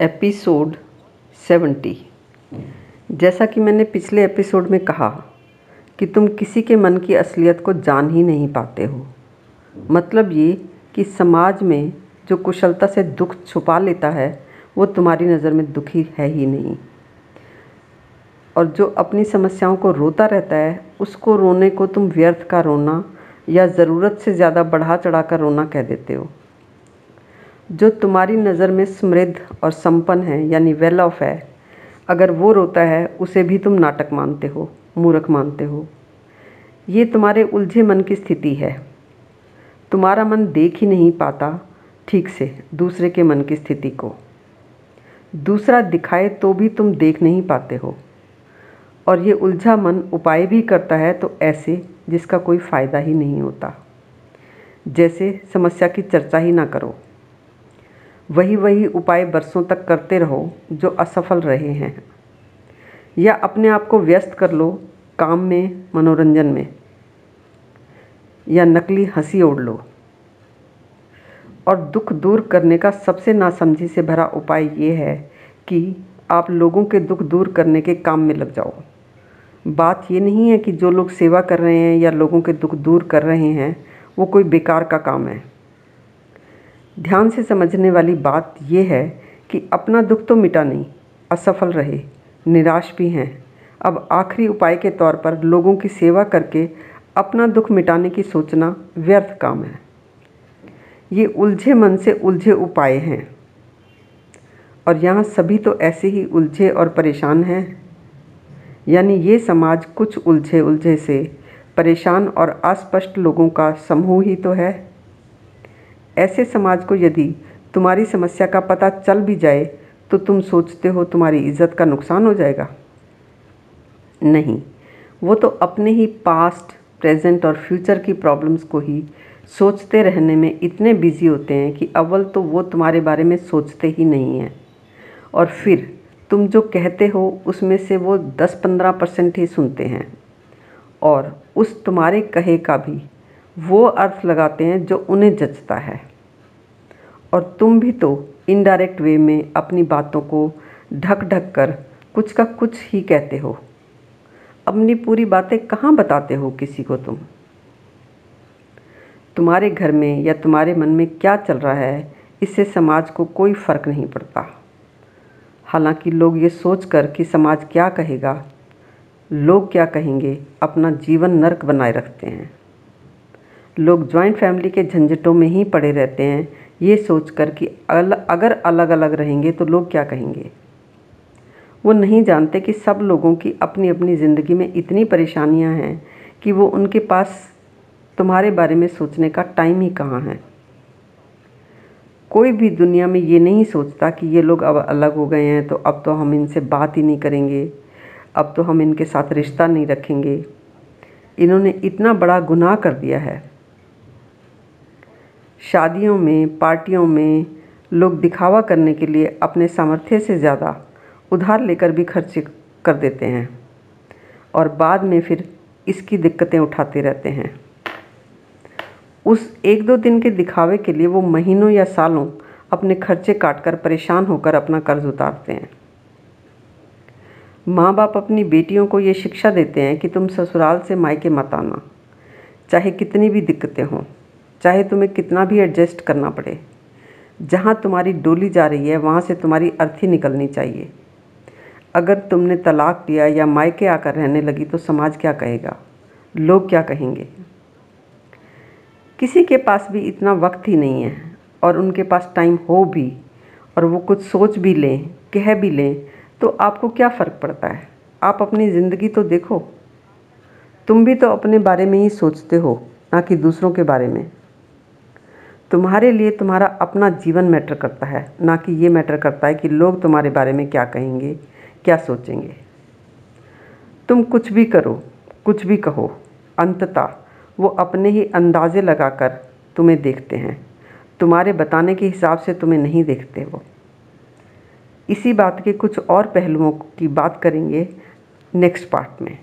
Episode seventy. जैसा कि मैंने पिछले एपिसोड में कहा कि तुम किसी के मन की असलियत को जान ही नहीं पाते हो। मतलब ये कि समाज में जो कुशलता से दुख छुपा लेता है, वो तुम्हारी नज़र में दुखी है ही नहीं। और जो अपनी समस्याओं को रोता रहता है, उसको रोने को तुम व्यर्थ का रोना या ज़रूरत से ज़्यादा बढ़ा चढ़ा कर रोना कह देते हो। जो तुम्हारी नज़र में समृद्ध और संपन्न है, यानी वेल ऑफ़ है, अगर वो रोता है, उसे भी तुम नाटक मानते हो, मूर्ख मानते हो। ये तुम्हारे उलझे मन की स्थिति है। तुम्हारा मन देख ही नहीं पाता ठीक से दूसरे के मन की स्थिति को। दूसरा दिखाए तो भी तुम देख नहीं पाते हो। और ये उलझा मन उपाय भी करता है तो ऐसे जिसका कोई फ़ायदा ही नहीं होता। जैसे समस्या की चर्चा ही ना करो। वही वही उपाय बरसों तक करते रहो, जो असफल रहे हैं। या अपने आप को व्यस्त कर लो, काम में, मनोरंजन में। या नकली हँसी ओढ़ लो। और दुख दूर करने का सबसे नासमझी से भरा उपाय ये है कि आप लोगों के दुख दूर करने के काम में लग जाओ। बात ये नहीं है कि जो लोग सेवा कर रहे हैं या लोगों के दुख दूर कर रहे हैं, वो कोई बेकार का काम है। ध्यान से समझने वाली बात यह है कि अपना दुख तो मिटा नहीं, असफल रहे, निराश भी हैं। अब आखिरी उपाय के तौर पर लोगों की सेवा करके अपना दुख मिटाने की सोचना व्यर्थ काम है। ये उलझे मन से उलझे उपाय हैं। और यहाँ सभी तो ऐसे ही उलझे और परेशान हैं। यानी ये समाज कुछ उलझे उलझे से परेशान और अस्पष्ट लोगों का समूह ही तो है। ऐसे समाज को यदि तुम्हारी समस्या का पता चल भी जाए तो तुम सोचते हो तुम्हारी इज़्ज़त का नुकसान हो जाएगा। नहीं, वो तो अपने ही पास्ट प्रेजेंट और फ्यूचर की प्रॉब्लम्स को ही सोचते रहने में इतने बिज़ी होते हैं कि अव्वल तो वो तुम्हारे बारे में सोचते ही नहीं हैं। और फिर तुम जो कहते हो, उसमें से वो 10-15 परसेंट ही सुनते हैं। और उस तुम्हारे कहे का भी वो अर्थ लगाते हैं जो उन्हें जचता है। और तुम भी तो इनडायरेक्ट वे में अपनी बातों को ढक ढक कर कुछ का कुछ ही कहते हो। अपनी पूरी बातें कहाँ बताते हो किसी को तुम? तुम्हारे घर में या तुम्हारे मन में क्या चल रहा है, इससे समाज को कोई फ़र्क नहीं पड़ता। हालाँकि लोग ये सोच कर कि समाज क्या कहेगा, लोग क्या कहेंगे, अपना जीवन नरक बनाए रखते हैं। लोग जॉइंट फैमिली के झंझटों में ही पड़े रहते हैं ये सोच कर कि अल, अगर अलग अलग रहेंगे तो लोग क्या कहेंगे? वो नहीं जानते कि सब लोगों की अपनी अपनी ज़िंदगी में इतनी परेशानियाँ हैं कि वो उनके पास तुम्हारे बारे में सोचने का टाइम ही कहाँ है। कोई भी दुनिया में ये नहीं सोचता कि ये लोग अब अलग हो गए हैं तो अब तो हम इनसे बात ही नहीं करेंगे अब तो हम इनके साथ रिश्ता नहीं रखेंगे। इन्होंने इतना बड़ा गुनाह कर दिया है। शादियों में, पार्टियों में लोग दिखावा करने के लिए अपने सामर्थ्य से ज़्यादा उधार लेकर भी खर्च कर देते हैं और बाद में फिर इसकी दिक्कतें उठाते रहते हैं। उस एक दो दिन के दिखावे के लिए वो महीनों या सालों अपने खर्चे काट कर परेशान होकर अपना कर्ज उतारते हैं। माँ बाप अपनी बेटियों को ये शिक्षा देते हैं कि तुम ससुराल से मायके मत आना, चाहे कितनी भी दिक्कतें हों। चाहे तुम्हें कितना भी एडजस्ट करना पड़े, जहाँ तुम्हारी डोली जा रही है, वहाँ से तुम्हारी अर्थी निकलनी चाहिए। अगर तुमने तलाक दिया या मायके आकर रहने लगी तो समाज क्या कहेगा? लोग क्या कहेंगे? किसी के पास भी इतना वक्त ही नहीं है, और उनके पास टाइम हो भी, और वो कुछ सोच भी लें, कह भी लें तो आपको क्या फ़र्क पड़ता है? आप अपनी ज़िंदगी तो देखो। तुम भी तो अपने बारे में ही सोचते हो, ना कि दूसरों के बारे में। तुम्हारे लिए तुम्हारा अपना जीवन मैटर करता है, ना कि ये मैटर करता है कि लोग तुम्हारे बारे में क्या कहेंगे, क्या सोचेंगे। तुम कुछ भी करो, कुछ भी कहो, अंततः वो अपने ही अंदाज़े लगाकर तुम्हें देखते हैं। तुम्हारे बताने के हिसाब से तुम्हें नहीं देखते वो। इसी बात के कुछ और पहलुओं की बात करेंगे नेक्स्ट पार्ट में।